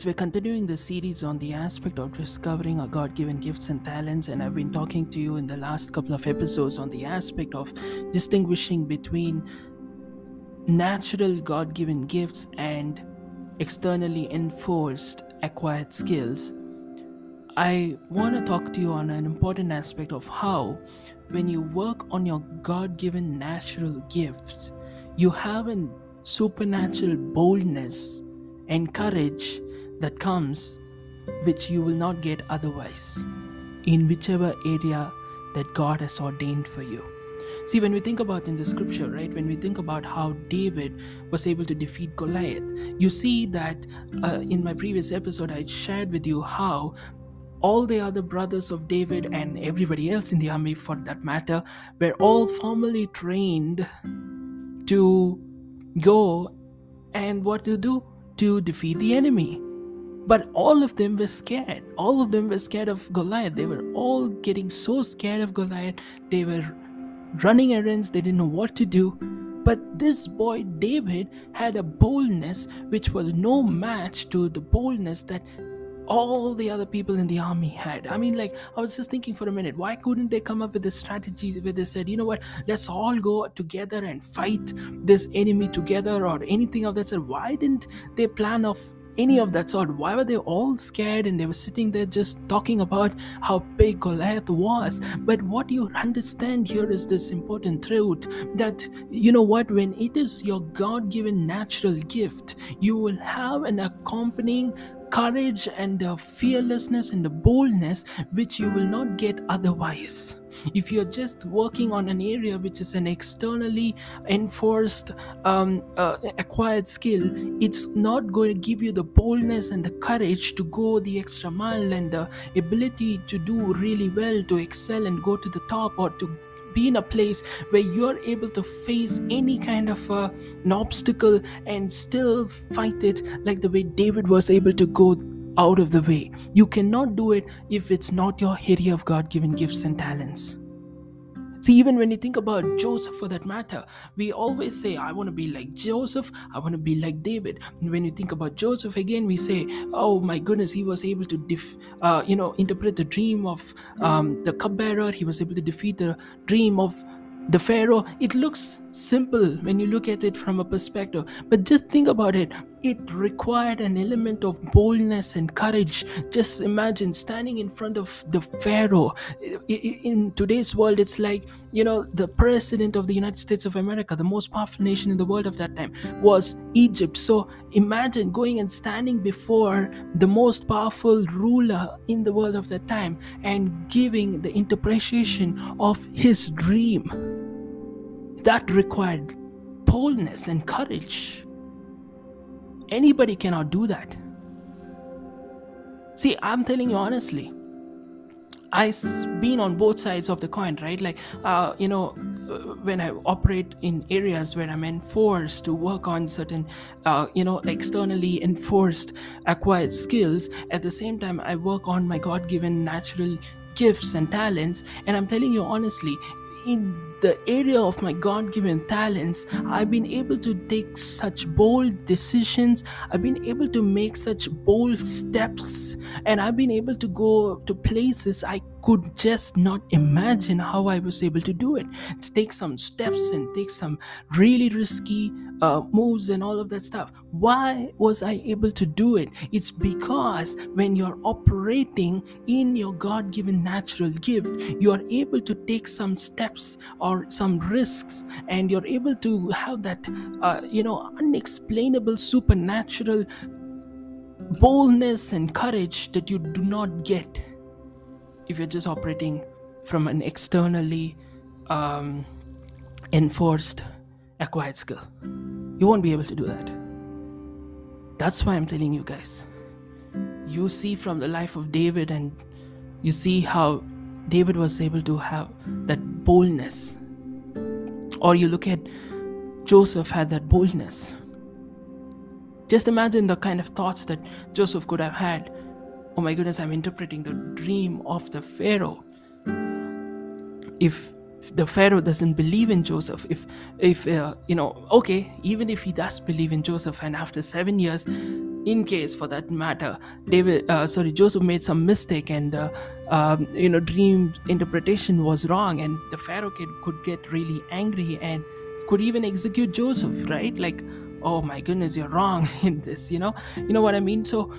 As we're continuing the series on the aspect of discovering our God given gifts and talents, and I've been talking to you in the last couple of episodes on the aspect of distinguishing between natural God given gifts and externally enforced acquired skills, I want to talk to you on an important aspect of how, when you work on your God given natural gifts, you have a supernatural boldness and courage that comes which you will not get otherwise in whichever area that God has ordained for you. See, when we think about in the scripture, right, when we think about how David was able to defeat Goliath, you see that uh, in my previous episode, I shared with you how all the other brothers of David and everybody else in the army, for that matter, were all formally trained to go and what to do to defeat the enemy. But all of them were scared. All of them were scared of Goliath. They were all getting so scared of Goliath. They were running errands. They didn't know what to do. But this boy, David, had a boldness which was no match to the boldness that all the other people in the army had. I mean, like, I was just thinking for a minute, why couldn't they come up with the strategies where they said, you know what, let's all go together and fight this enemy together or anything of that sort? Why didn't they plan of any of that hmm. sort. Why were they all scared and they were sitting there just talking about how big Goliath was? But what you understand here is this important truth that you know what, when it is your God given natural gift, you will have an accompanying courage and the fearlessness and the boldness which you will not get otherwise. If you're just working on an area which is an externally enforced, um, uh, acquired skill, it's not going to give you the boldness and the courage to go the extra mile and the ability to do really well, to excel and go to the top or to be in a place where you're able to face any kind of uh, an obstacle and still fight it like the way David was able to go out of the way. You cannot do it if it's not your area of God given gifts and talents. See, even when you think about Joseph for that matter, we always say, I want to be like Joseph, I want to be like David. And when you think about Joseph again, we say, Oh my goodness, he was able to def- uh, you know, interpret the dream of um, the cupbearer, he was able to defeat the dream of the Pharaoh, it looks simple when you look at it from a perspective, but just think about it. It required an element of boldness and courage. Just imagine standing in front of the Pharaoh. In today's world, it's like, you know, the president of the United States of America, the most powerful nation in the world of that time, was Egypt. So imagine going and standing before the most powerful ruler in the world of that time and giving the interpretation of his dream that required boldness and courage. Anybody cannot do that. See, I'm telling you honestly, I've been on both sides of the coin, right? Like, uh, you know, uh, when I operate in areas where I'm enforced to work on certain, uh, you know, externally enforced acquired skills, at the same time, I work on my God given natural gifts and talents. And I'm telling you honestly, in the area of my God given talents, I've been able to take such bold decisions. I've been able to make such bold steps, and I've been able to go to places I could just not imagine how I was able to do it. Take some steps and take some really risky uh, moves and all of that stuff. Why was I able to do it? It's because when you're operating in your God given natural gift, you are able to take some steps or some risks, and you're able to have that, uh, you know, unexplainable supernatural boldness and courage that you do not get if you're just operating from an externally um, enforced acquired skill. You won't be able to do that. That's why I'm telling you guys. You see from the life of David, and you see how David was able to have that boldness. Or you look at Joseph had that boldness. Just imagine the kind of thoughts that Joseph could have had. Oh my goodness, I'm interpreting the dream of the Pharaoh. If the pharaoh doesn't believe in joseph if if uh, you know okay even if he does believe in joseph and after 7 years in case for that matter david uh, sorry joseph made some mistake and uh, um, you know dream interpretation was wrong and the pharaoh kid could get really angry and could even execute joseph right? Like oh my goodness you're wrong in this you know? You know what i mean? So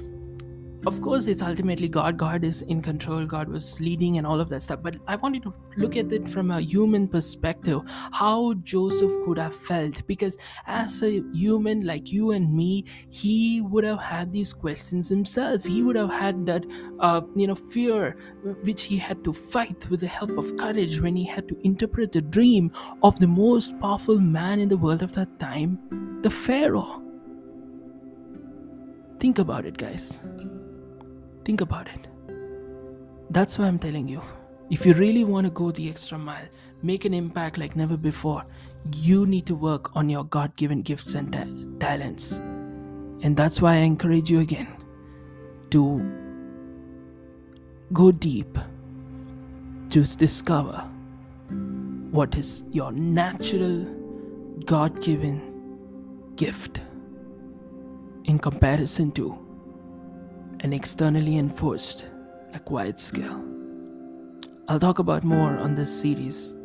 of course it's ultimately god. God is in control. God was leading and all of that stuff. But i wanted to look at it from a human perspective how joseph could have felt. Because as a human like you and me he would have had these questions himself. He would have had that uh, you know fear which he had to fight with the help of courage when he had to interpret the dream of the most powerful man in the world of that time the pharaoh. Think about it guys Think about it. That's why I'm telling you. If you really want to go the extra mile, make an impact like never before, you need to work on your God given gifts and ta- talents. And that's why I encourage you again to go deep, to discover what is your natural God given gift in comparison to an externally enforced acquired skill. I'll talk about more on this series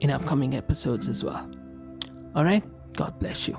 in upcoming episodes as well. Alright? God bless you.